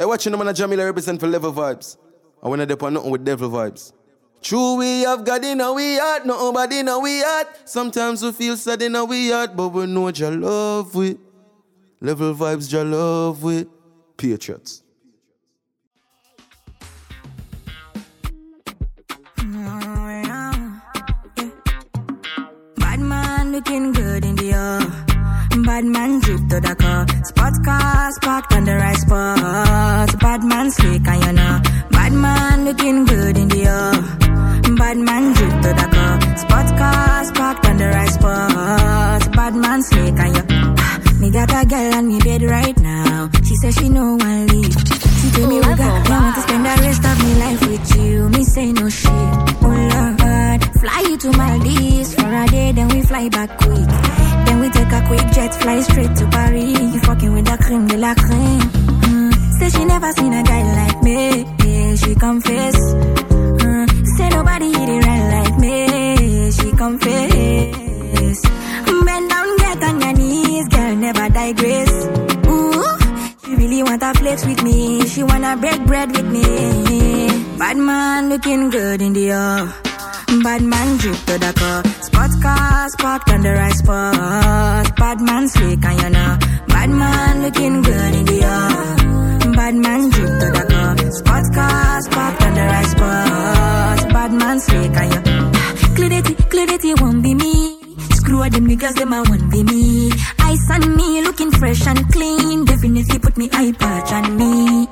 Hey, watching them on a Jamila represent for level vibes. I wanna depend nothing with level vibes. True, we have God in our heart, nobody in our heart. Sometimes we feel sad in our heart, but we know Jah love we. Level vibes, Jah love we. Patriots. Mm, Bad man looking good the. Bad man drip to the car. Sports cars parked on the right spot. Bad man slick and you know. Bad man looking good in the air. Bad man drip to the car. Sports cars parked on the right spot. Bad man slick and ah, you. Me got a girl on me bed right now. She says she no one leave. She tell me we got I want to spend the rest of my life with you. Me say no shit. Oh Lord, fly you to Maldives for a day, then we fly back quick. Then we take a quick jet, fly straight to Paris. You fucking with the cream de la creme. Mm. Say she never seen a guy like me. Yeah, she confess. Mm. Say nobody hit it right like me. She confess. Bend down, get on your knees, girl, never digress. Ooh, she really want to flex with me. She wanna break bread with me. Bad man looking good in the air. Bad man drip to the car. Sports cars parked on the right spot. Bad man slick and you know. Bad man looking good in the air. Bad man drip to the car. Sports cars parked on the right spot. Bad man slick and you. Clarity, clarity won't be me. Screw them niggas, them I won't be me. Ice on me, looking fresh and clean. Definitely put me eye patch on me.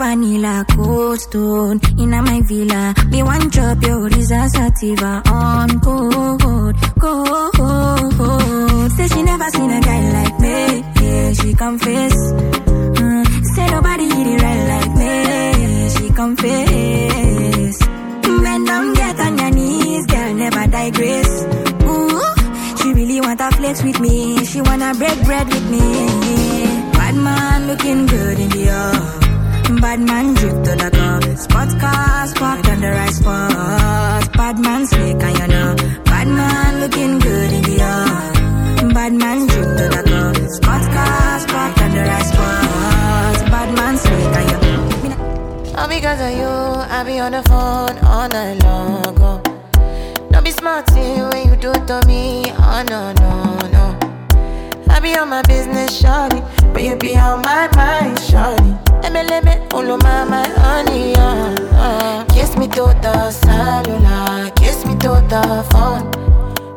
Vanilla cold stone in my villa. Me one drop your Risa Sativa on cold, cold. Say she never seen a guy like me. Yeah, she confess. Mm, say nobody hit it right like me. She confess. Bend down, get on your knees, girl, never digress. Ooh, she really want to flex with me. She wanna break bread with me. Bad man looking good in the air. Bad man drip to the car. Spot cars parked on the right spot. Bad man slick and you know. Bad man looking good in the air. Bad man drip to the car. Spot cars parked on the right spot. Bad man slick and you. Na- All because of you, I be on the phone all night long. Oh. Don't be smart when you do to me. Oh no, no, no. I be on my business, shawty. But you be on my mind, shawty. All of my, honey, uh, uh. Kiss me to the cellular, kiss me to the phone.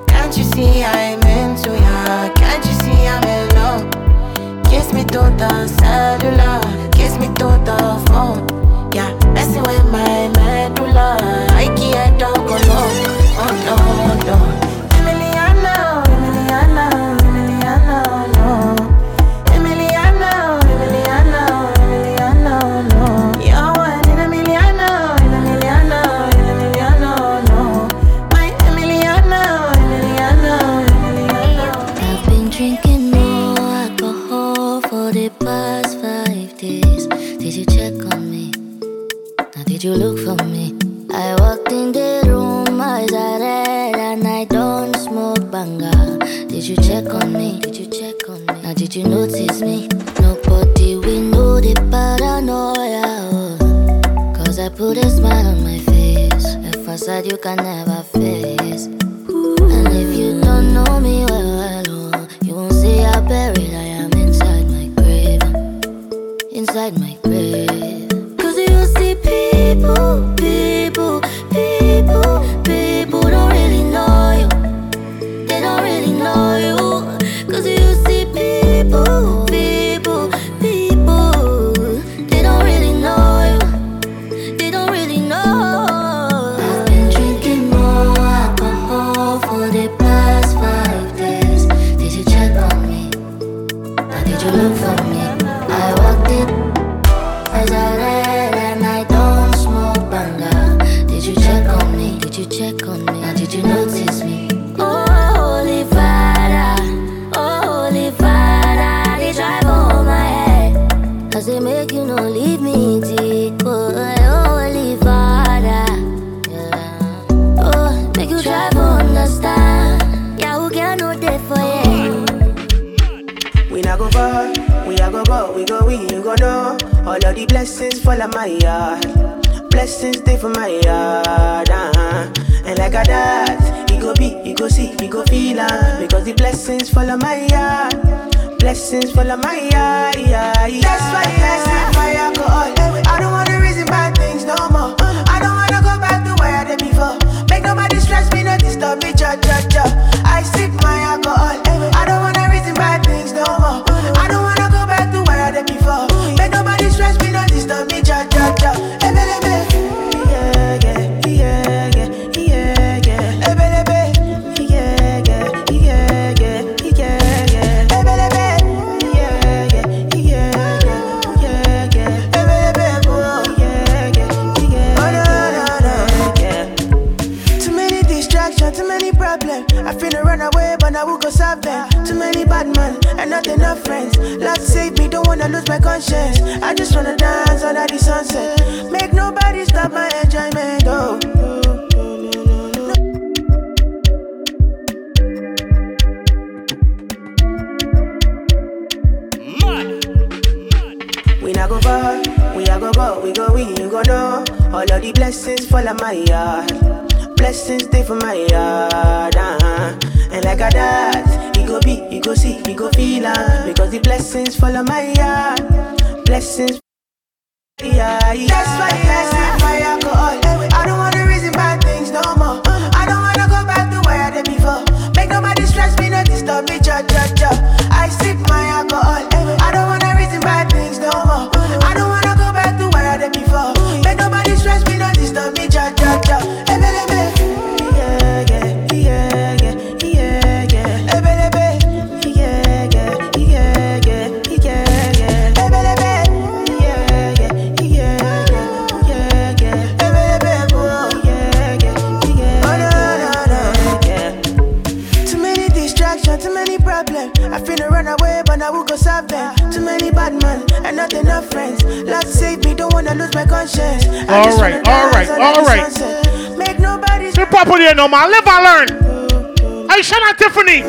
Can't you see I'm into ya? Can't you see I'm in love? Kiss me to the cellular, kiss me to the phone. Yeah, messing with my. Did you check on me? Or did you notice me? Oh, Holy Father, oh, Holy Father, they drive on my head. Cause they make you no leave me, deep. Oh, Holy Father, yeah. oh, make you drive try the understand. Yeah, who can no day for you? We not go far, we are go go, we go we, you go no. All of the blessings fall on my yard. Blessings stay for my yard. Uh. Ah. And like a that, he go be, he go see, he go feel uh, Because the blessings fall on my yard. Blessings fall on my yard. Yeah, yeah. That's why the blessings my alcohol. I don't wanna reason bad things no more. I don't wanna go back to where I did before. Make nobody stress me, no disturb me, cha cha cha. I sip my alcohol. Lose my conscience. I just wanna dance under the sunset. Make nobody stop my enjoyment. Oh. We not go far, we a go go, we go we, you go know. All of the blessings fall on my yard. Blessings stay for my yard. Uh-huh. And like a that, he go be, he go see, he go feel uh, Because the blessings fall on my yard. Blessings. Yeah, yeah. That's why blessings my alcohol. I don't wanna reason bad things no more. I don't wanna go back to where I did before. Make nobody stress me, no disturb me, cha cha cha. I sip my alcohol. I don't wanna reason bad friends. Lord save me, don't wanna lose my conscience. I All right, all right, all sunset. Make nobody The proper there no man. Live and learn. Oh, oh. I shall not Tiffany.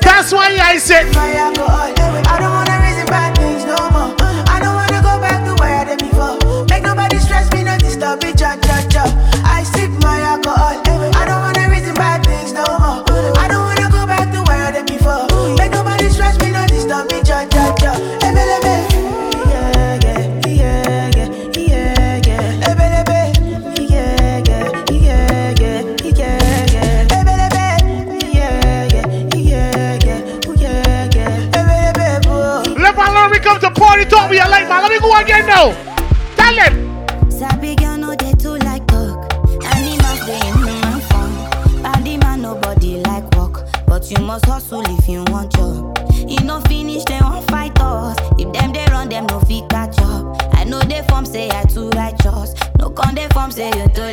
That's why I said again now. Tell them. Sabi girl too like talk. Animals dey in. Body man nobody like work, but you must hustle if you want job. No finish dem wan fight us. If dem dey run dem no fit catch up. I know dey form say I too righteous. No con dey form say you too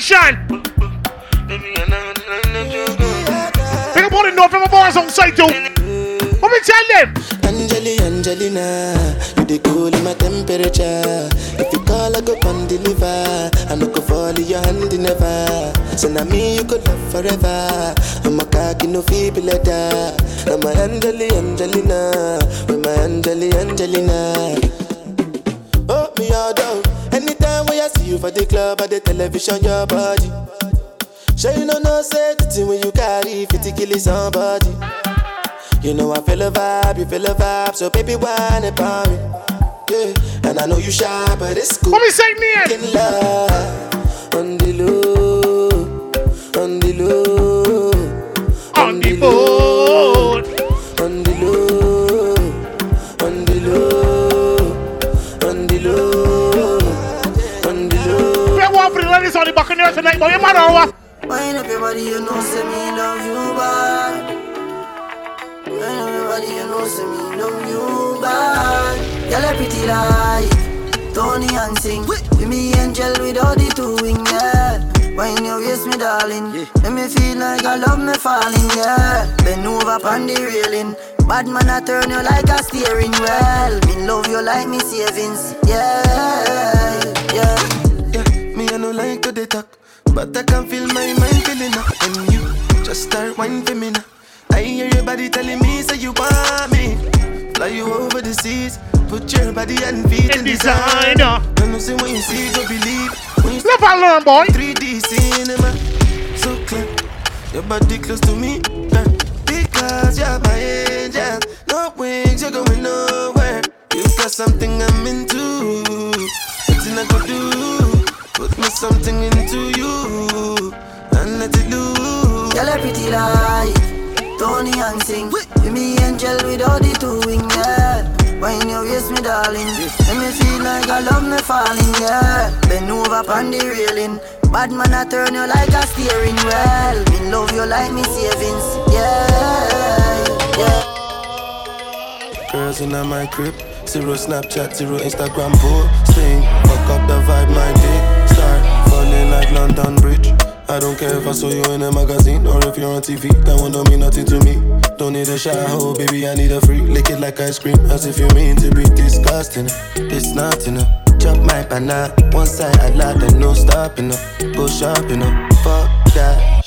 Tiffany. Big up all the November bars on site too. What me tell them? Angeli, Angelina, you the cool in my temperature. If you call, I go come deliver. I no go fall in your hand never. So now me you could love forever. I'm a cocky no feeble letter. I'm a Angeli, Angelina, with my Angeli, Angelina. Oh, me all down. Anytime when I see you for the club or the television, your body. Sure you know no thing when you carry 50 kill somebody. You know I feel a vibe, you feel a vibe, so baby whine about me. Yeah, and I know you shy, but it's cool. What me say, man? In love, on the low, on the low, On on the low, low, is on the Buccaneers tonight, but you matter what? Wine everybody, you know, say me love you bad. Wine everybody, you know, say me love you bad. Girl, a pretty like Tony and sing. With me angel with all the two wing, yeah. Wine your waist, me darling. Let me feel like I love me falling, yeah. Bend over on the railing. Bad man, I turn you like a steering wheel. Me love you like me savings, yeah, yeah. No like to they talk, but I can feel my mind feeling up. And you just start whining for me now. I hear your body telling me say you want me. Fly you over the seas, put your body and feet in, In design. designer. Don't know say when you see, go believe. When you and learn, boy. 3D cinema, so clear. Your body close to me, uh, because you're my angel. No wings, you're going nowhere. You got something I'm into. Nothing I could do. Put me something into you and let it loose. Girl, a pretty like Tony and sing. With me angel with all the two wing, yeah. Wine your waist, me darling. Let me feel like I love me falling, yeah. Bend over on the railing. Bad man, I turn you like a steering wheel. Me love you like me savings, yeah, yeah. Girls in my crib, zero Snapchat, zero Instagram posting. Fuck up the vibe, my dick start falling like London Bridge. I don't care if I saw you in a magazine or if you're on TV. That one don't mean nothing to me. Don't need a shower, oh, baby. I need a free. Lick it like ice cream, as if you mean to be disgusting. It's not enough. Chop my banana, one side I like and no stopping up. Push up, you know. Fuck that.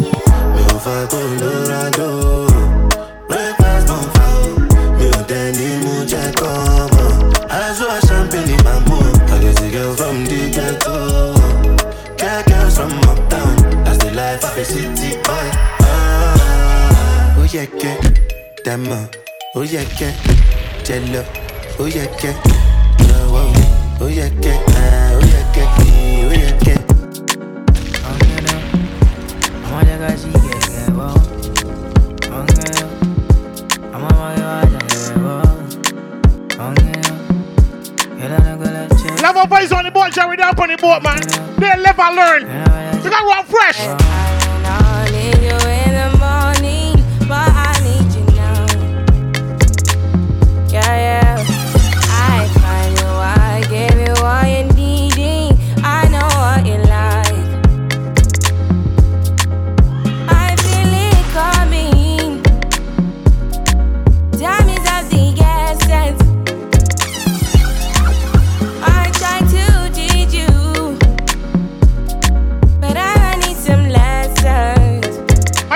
Me over. The life of a city boy. Ah, Ó yẹ kẹ́ dàmọ̀. Ó yẹ kẹ́ jẹ lọ. Ó yẹ kẹ́ lọ́wọ́. Ó yẹ kẹ́ ah, ó yẹ kẹ́ ó yẹ kẹ́. Level boys on the boat, Jerry, down on the boat, man. They and learn. We got run fresh.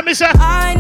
Miss her. I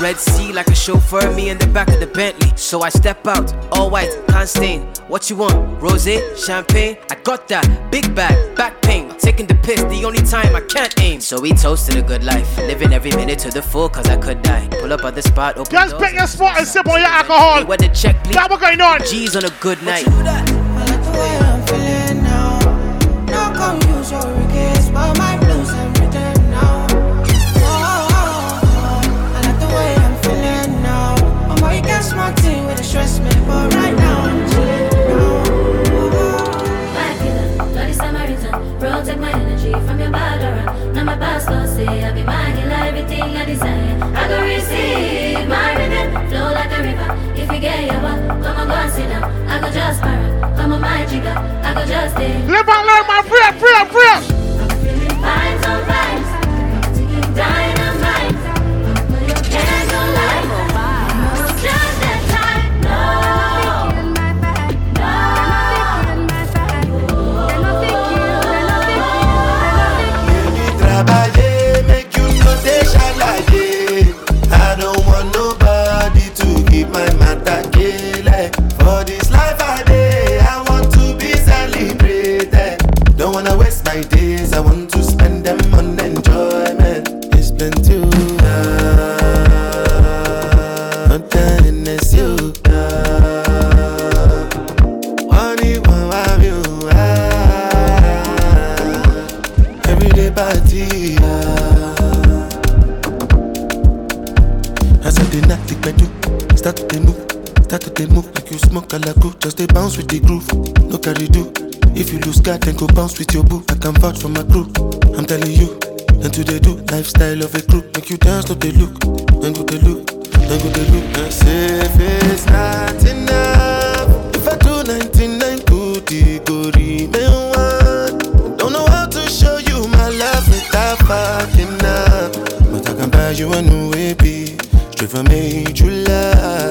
Red Sea, like a chauffeur, me in the back of the Bentley. So I step out, all white, can't stain. What you want? Rose, champagne? I got that. Big bag, back pain. Taking the piss, the only time I can't aim. So we toasted a good life, living every minute to the full, cause I could die. Pull up at the spot, open Just pick your spot and sip on your alcohol. Where the check, please. Now what's going on? G's on a good night. Stress me, but right now I'm chilling My killer, bloody Samaritan. Protect my energy from your bad aura. Now my pastor say I be my healer, everything I desire. I go receive my rhythm, flow like a river. If you get your back, come on, go and sit down. I go just para, come on, my jigger. I go just stay. Live and learn, my friend, friend, friend. Vibes on vibes, my carry do. If you lose guard, then go bounce with your boo. I can vouch for my crew. I'm telling you, and to they do lifestyle of a crew. Make you dance, no they look, then go they look, then go they look. I say if it's not enough, if I do 99 good, go remain one. Don't know how to show you my love without fucking up, but I can buy you a new baby, straight from major land. Ah,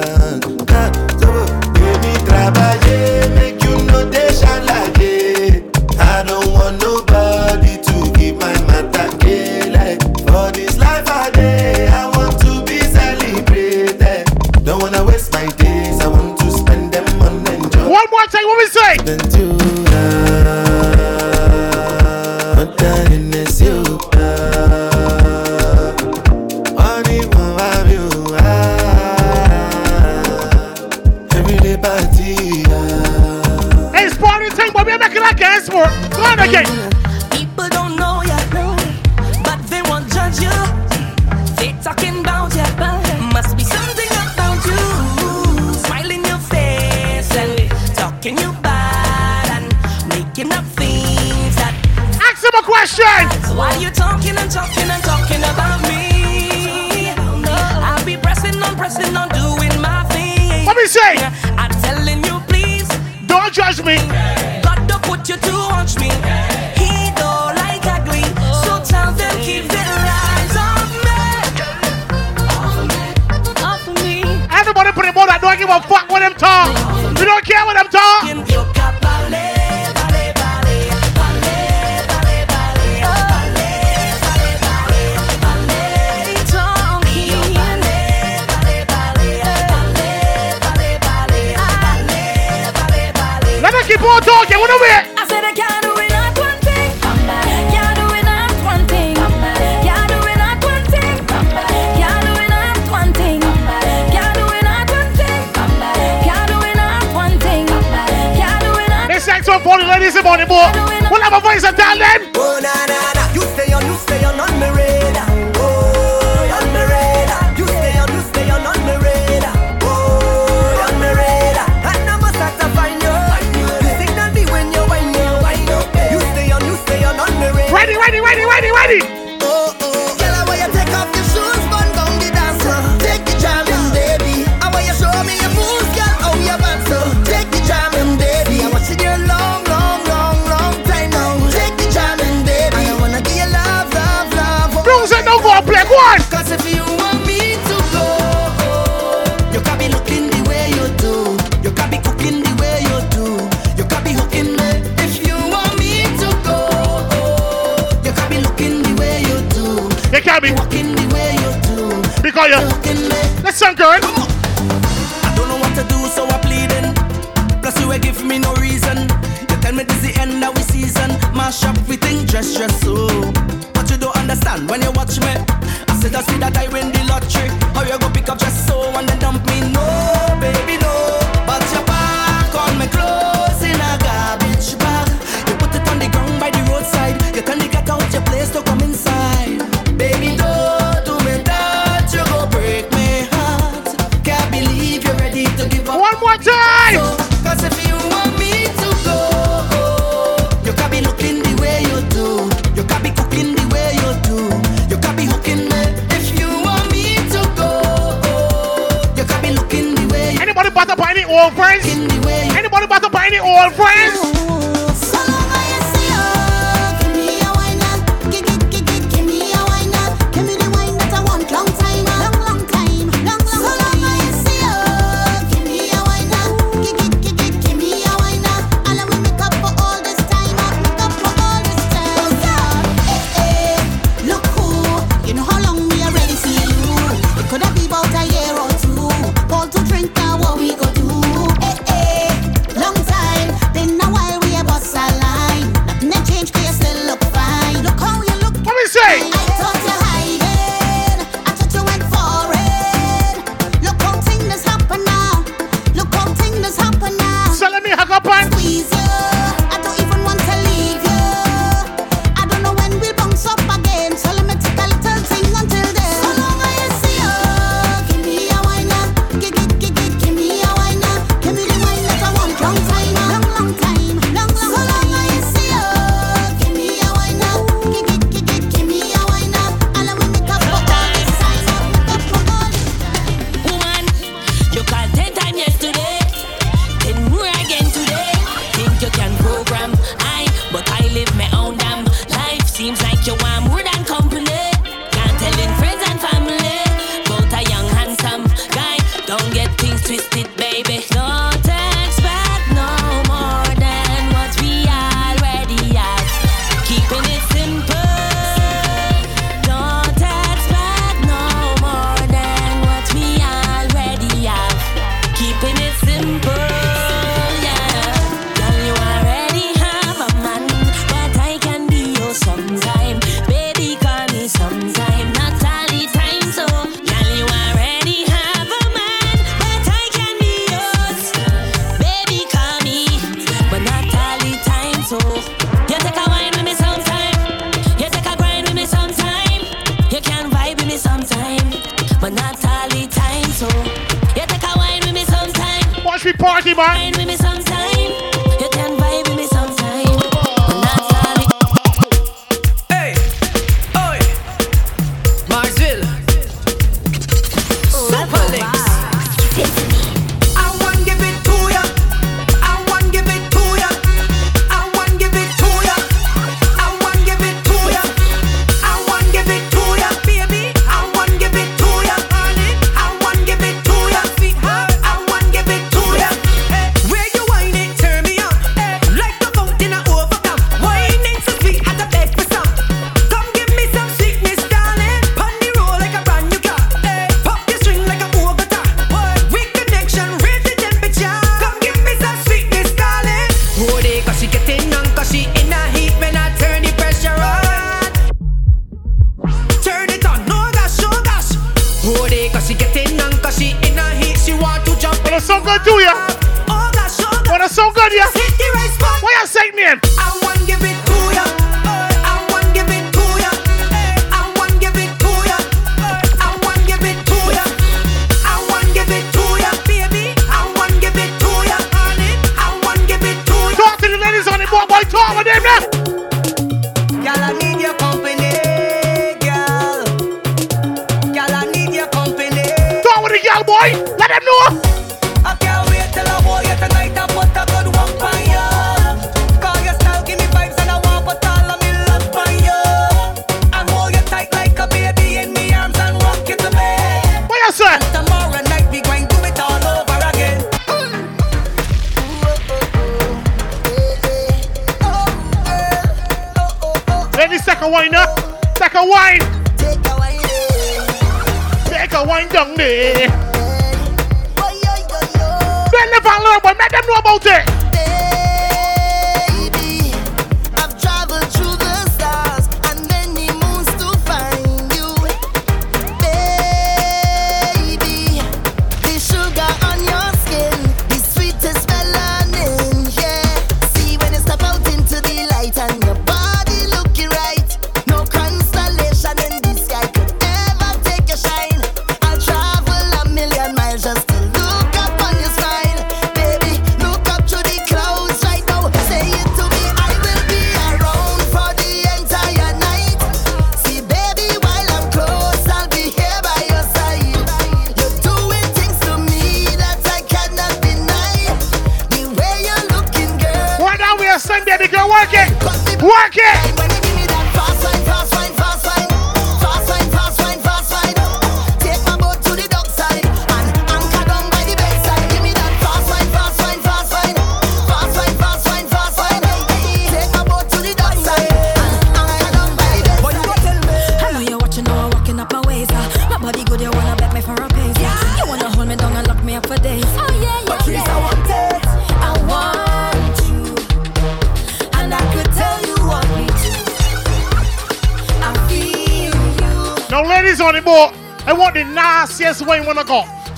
Ask him a question. Why you talking and talking and talking about me? I'll be pressing on, pressing on, doing my thing. What me say? I'm telling you, please. Don't judge me. God don't put you to watch me. He don't like ugly, so tell them keep their eyes on me. Off of me. Everybody put it more that don't give a fuck what them talk. We don't care what them talk. Keep on talking. What are we? I said I can't do it, not one thing. Can't do it, not one thing. Can't do it, not one thing. Can't do it, not one thing. Can't do it, not one thing. Can't do it, not one thing. Can't do it, not This next one for the ladies in morning, boy. We'll have a voice and tell them. Oh na na na, you stay on, you stay on on my girl. I don't know what to do, so I'm pleading. Plus, you give me no reason. You tell me this the end of the season. Mash up, we think dress, dress, so. But you don't understand when you watch me. I said, I see that I old friends? Anybody about to buy any old friends?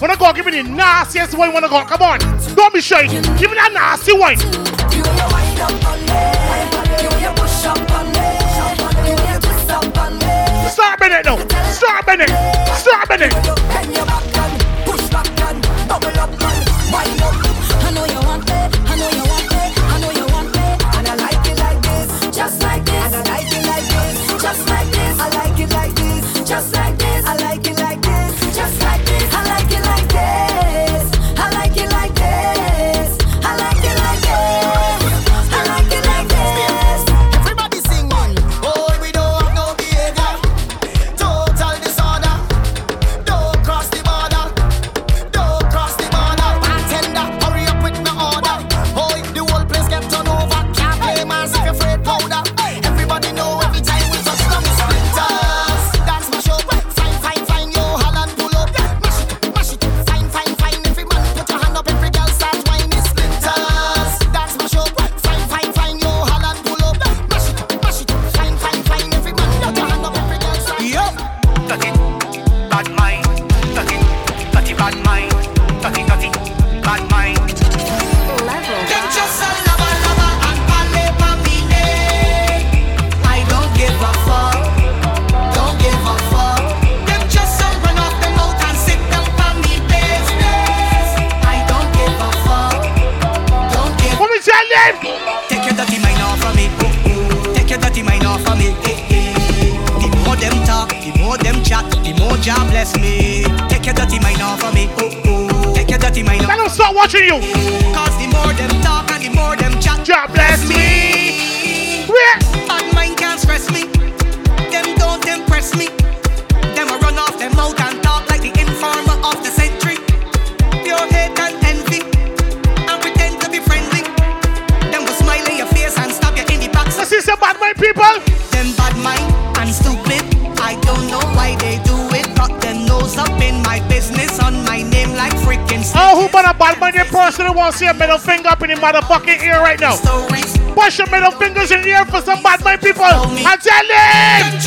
Wanna go, give me the nastiest wine Wanna go. Come on. Don't be shy. Give me that nasty wine. Start it, now. Start Bennett. Start it! Bad man, the person who wants to see a middle finger up in the motherfucking ear right now. Push your middle fingers in the air for some bad man people. I tell them.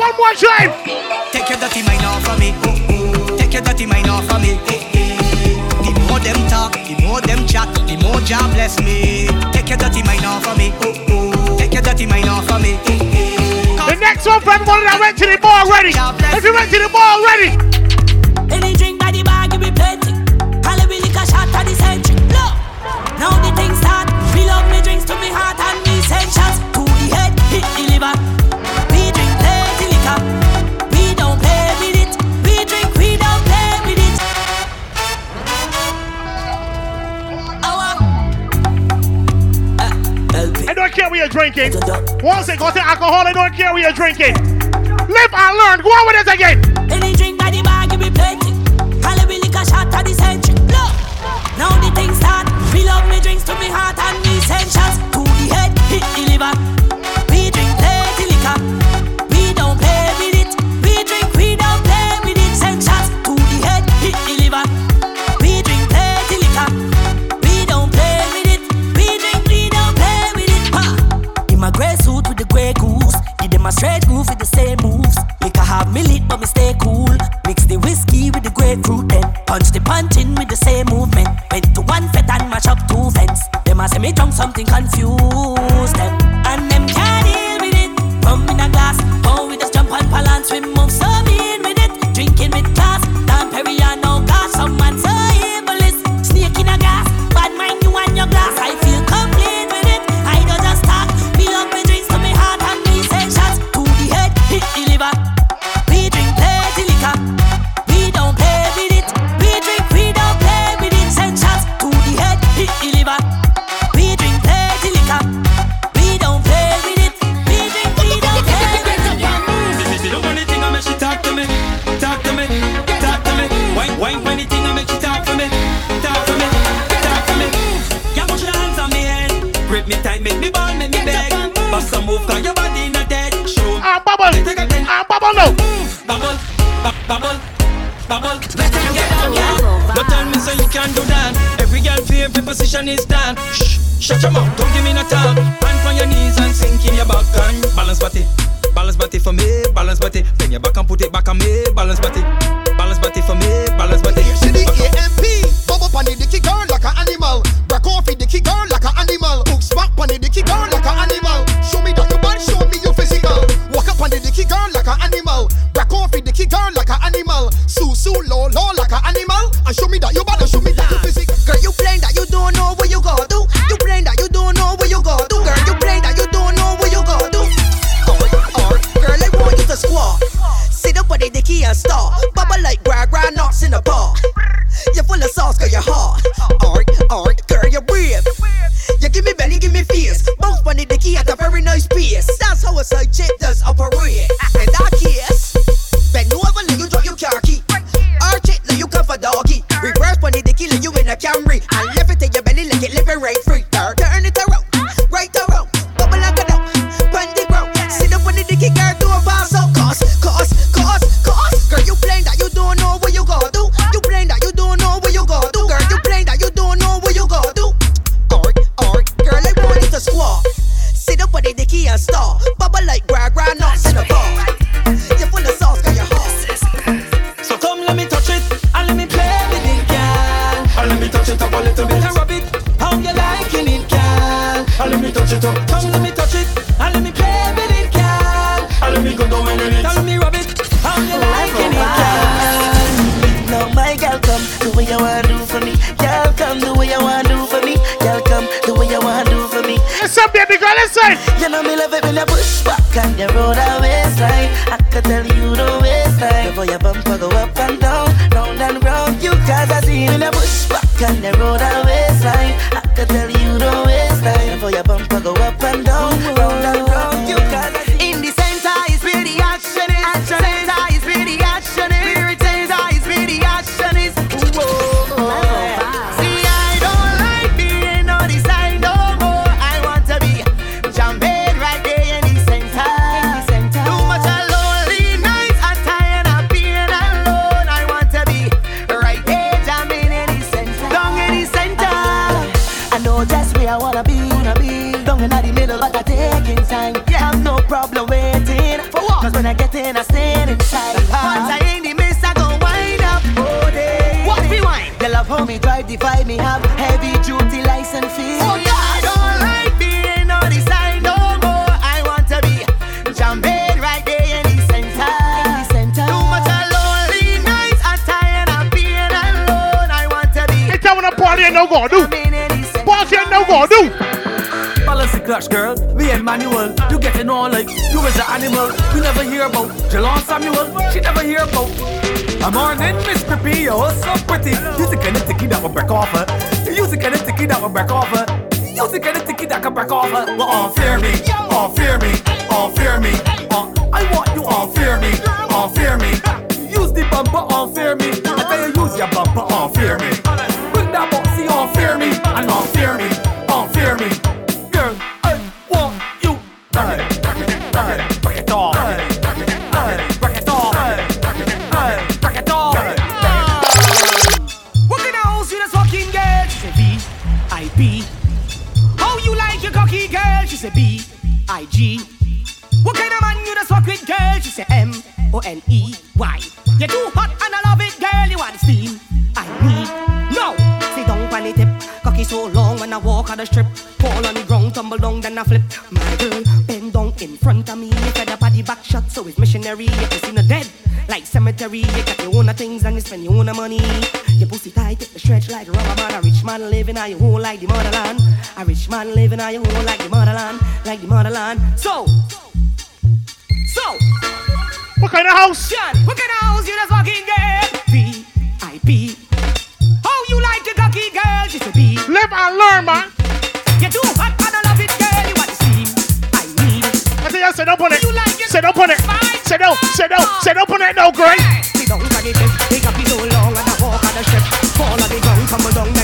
One more time. Take your dirty mind. Oh, Jah bless me. Take your dirty mind off of me. Oh, oh. Take your dirty mind off of me. The next one for one that went to the bar already. If you went to the bar already. Any drink by the bar, give me plenty. Call it really a shot at the century. Look, now the things start. We love me drinks to me heart and me essentials. To the head, hit the liver. don't care what you're drinking. Once it goes to alcohol, I don't care what you're drinking. Live and learn. Go on with it again. Any drink by the bar, give me plenty. Calibre liquor shot at the century. Look, now the things start. We love me drinks to me heart and me essentials. To the head, hit the liver. something confused. up, baby girl, listen. You know me love it when you push back and you roll that waistline. I could tell you the waistline. Before your bumper go up and down, round and round. You guys are when you push back and you roll Good morning, Miss Pippi, you're oh, so pretty. Hello. You kind of ticky that will break off her? a kind of ticky that will break off her? a kind of ticky that can break off her? Well, all fear me, all fear me, all fear me. All, I want you all fear me, all fear me. Use the bumper, all fear me. Strip. Fall on the ground, tumble down, then I flip. My girl, bend down in front of me. Fed up at the back shot, so it's missionary. You can see no dead. Like cemetery, you got your own things and you spend your own money. Your pussy tight, it stretch like rubber man. A rich man living on your home like the motherland. A rich man living on your home like the motherland, like the motherland. So, so, what kind of house? John, what kind of house you just walking get? VIP. How you like the cocky girl? She said B. Live and learn, man. You too hot I love it, girl. You want to steam? I need it. I think I said up on it. You like it? Sit up on it. Sit up, sit up, ah. sit up on it now, Greg. Sit down on the tip. They got me so long and I walk on the. Fall on the ground, tumble down,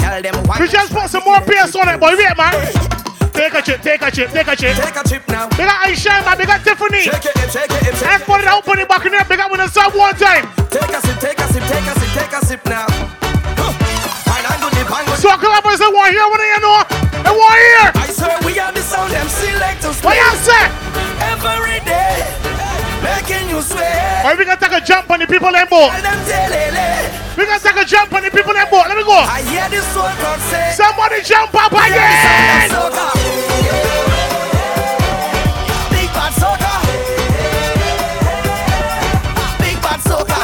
I made the girl them want. We just put some more bass on it, boy. Wait, man. Take a chip, take a chip, take a chip. Take a chip now. Big up Aisha, man. Big up Tiffany. Shake it, shake it, shake it. Everybody that open it back in there. Big up with the sub one time. Take a sip, take a sip, take a sip, take a sip now. Huh. Fine and good, and good. So clubbers, they want here. What do you know? They want here. I swear we are the sound them selectors. What you say? Every day, making you sweat. Alright, we gonna take a jump on the people in boat. Eh. Tell them telele. We gonna take a jump on the people in boat. Let me go. I hear the soul crowd say. Somebody jump up We are again. sound of soca. Big bad soca. Big bad soca.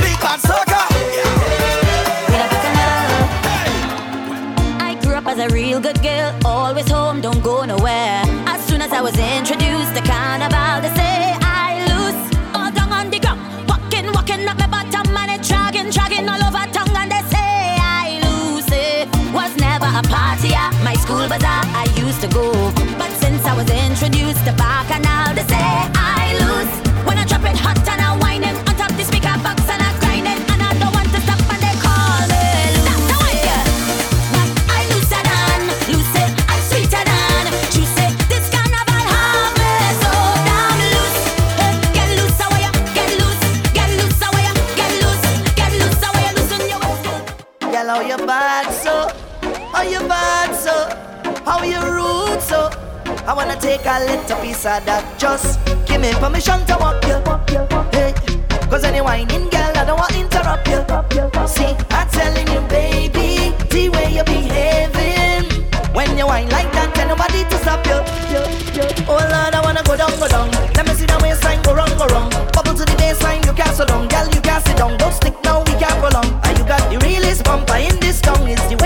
Big bad soca. I grew up as a real good girl, always home, don't go nowhere. As soon as I was introduced to. But since I was introduced to Bacchanal, they say I lose. When I drop it hot and I wind it on top the speaker box and I grind it. And I don't want to stop and they call me loose. That's how I get. But I looser than, loose it, I'm sweeter than, juice it. This carnival have me so damn loose. Get loose away, get loose, get loose away, get loose, get loose away, loosen your... Girl, how you bad so? are you bad so? How you rude, so I wanna take a little piece of that. Just give me permission to walk you. Hey, cause any whining girl, I don't wanna interrupt you. See, I'm telling you, baby, the way you're behaving. When you whine like that, tell nobody to stop you. Oh Lord, I wanna go down, go down. Let me see that waistline go round, go round. Bubble to the baseline, you can't sit down, girl, you can't sit down. Don't stick now, we can't prolong. And you got the realest bumper in this town. It's the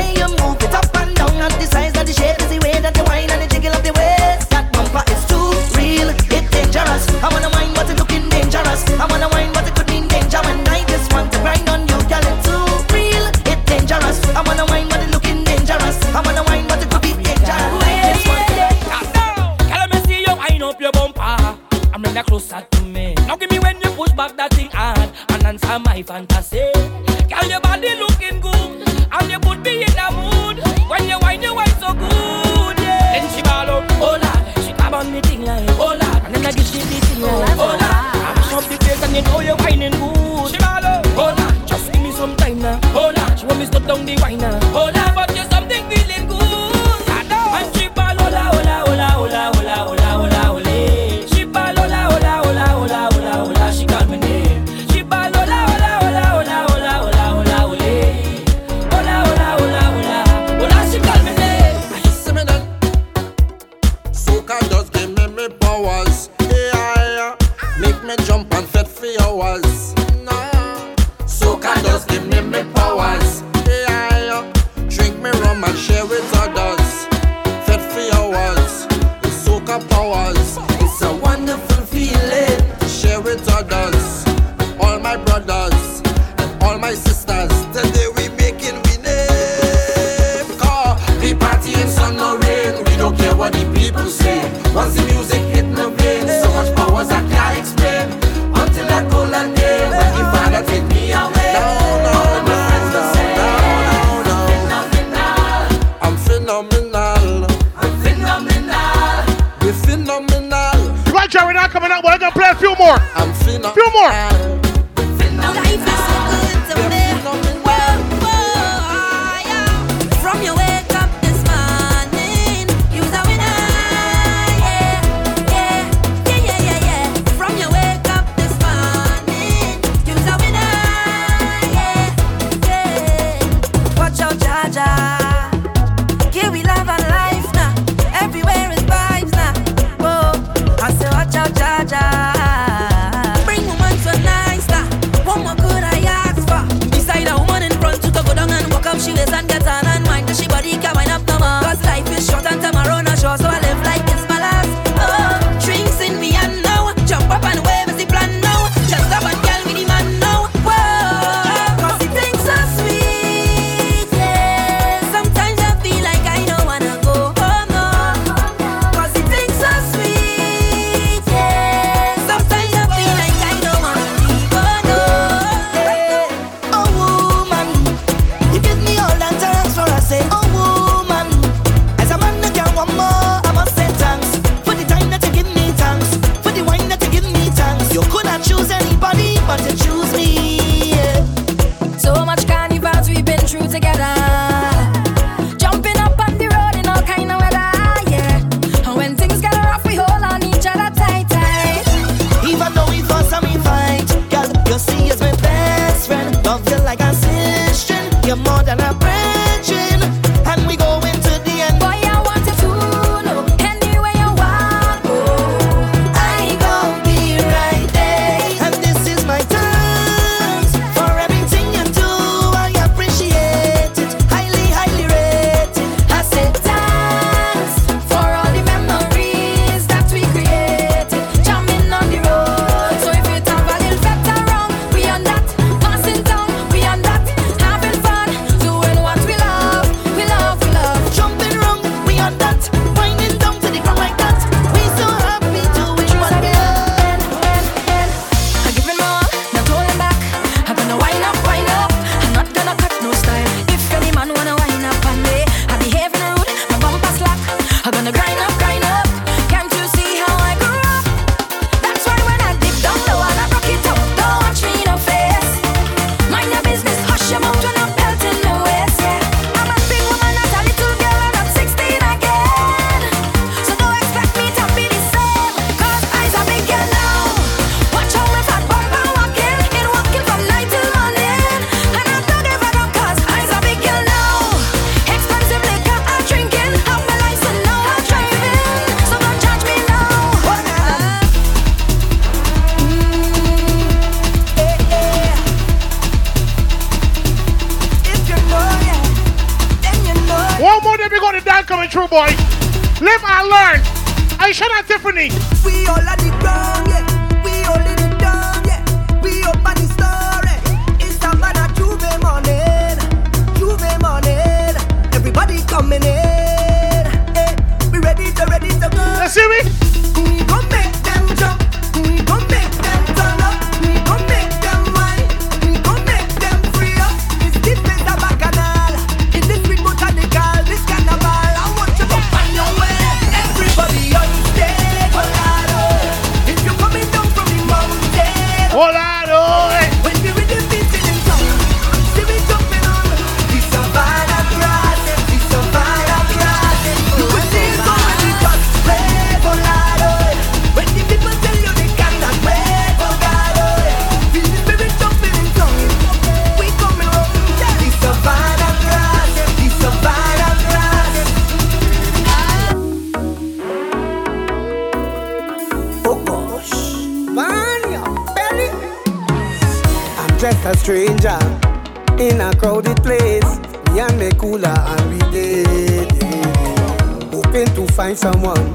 someone.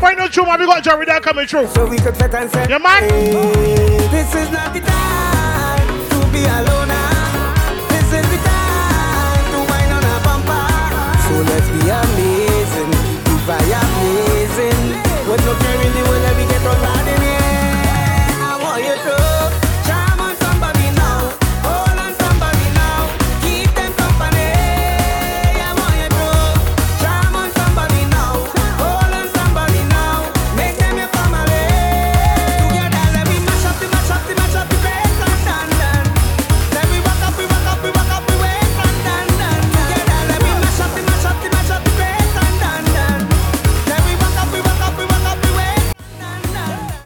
Why true, man? We got Jerry there coming through. So we could set and say, man. Hey, this is not the time.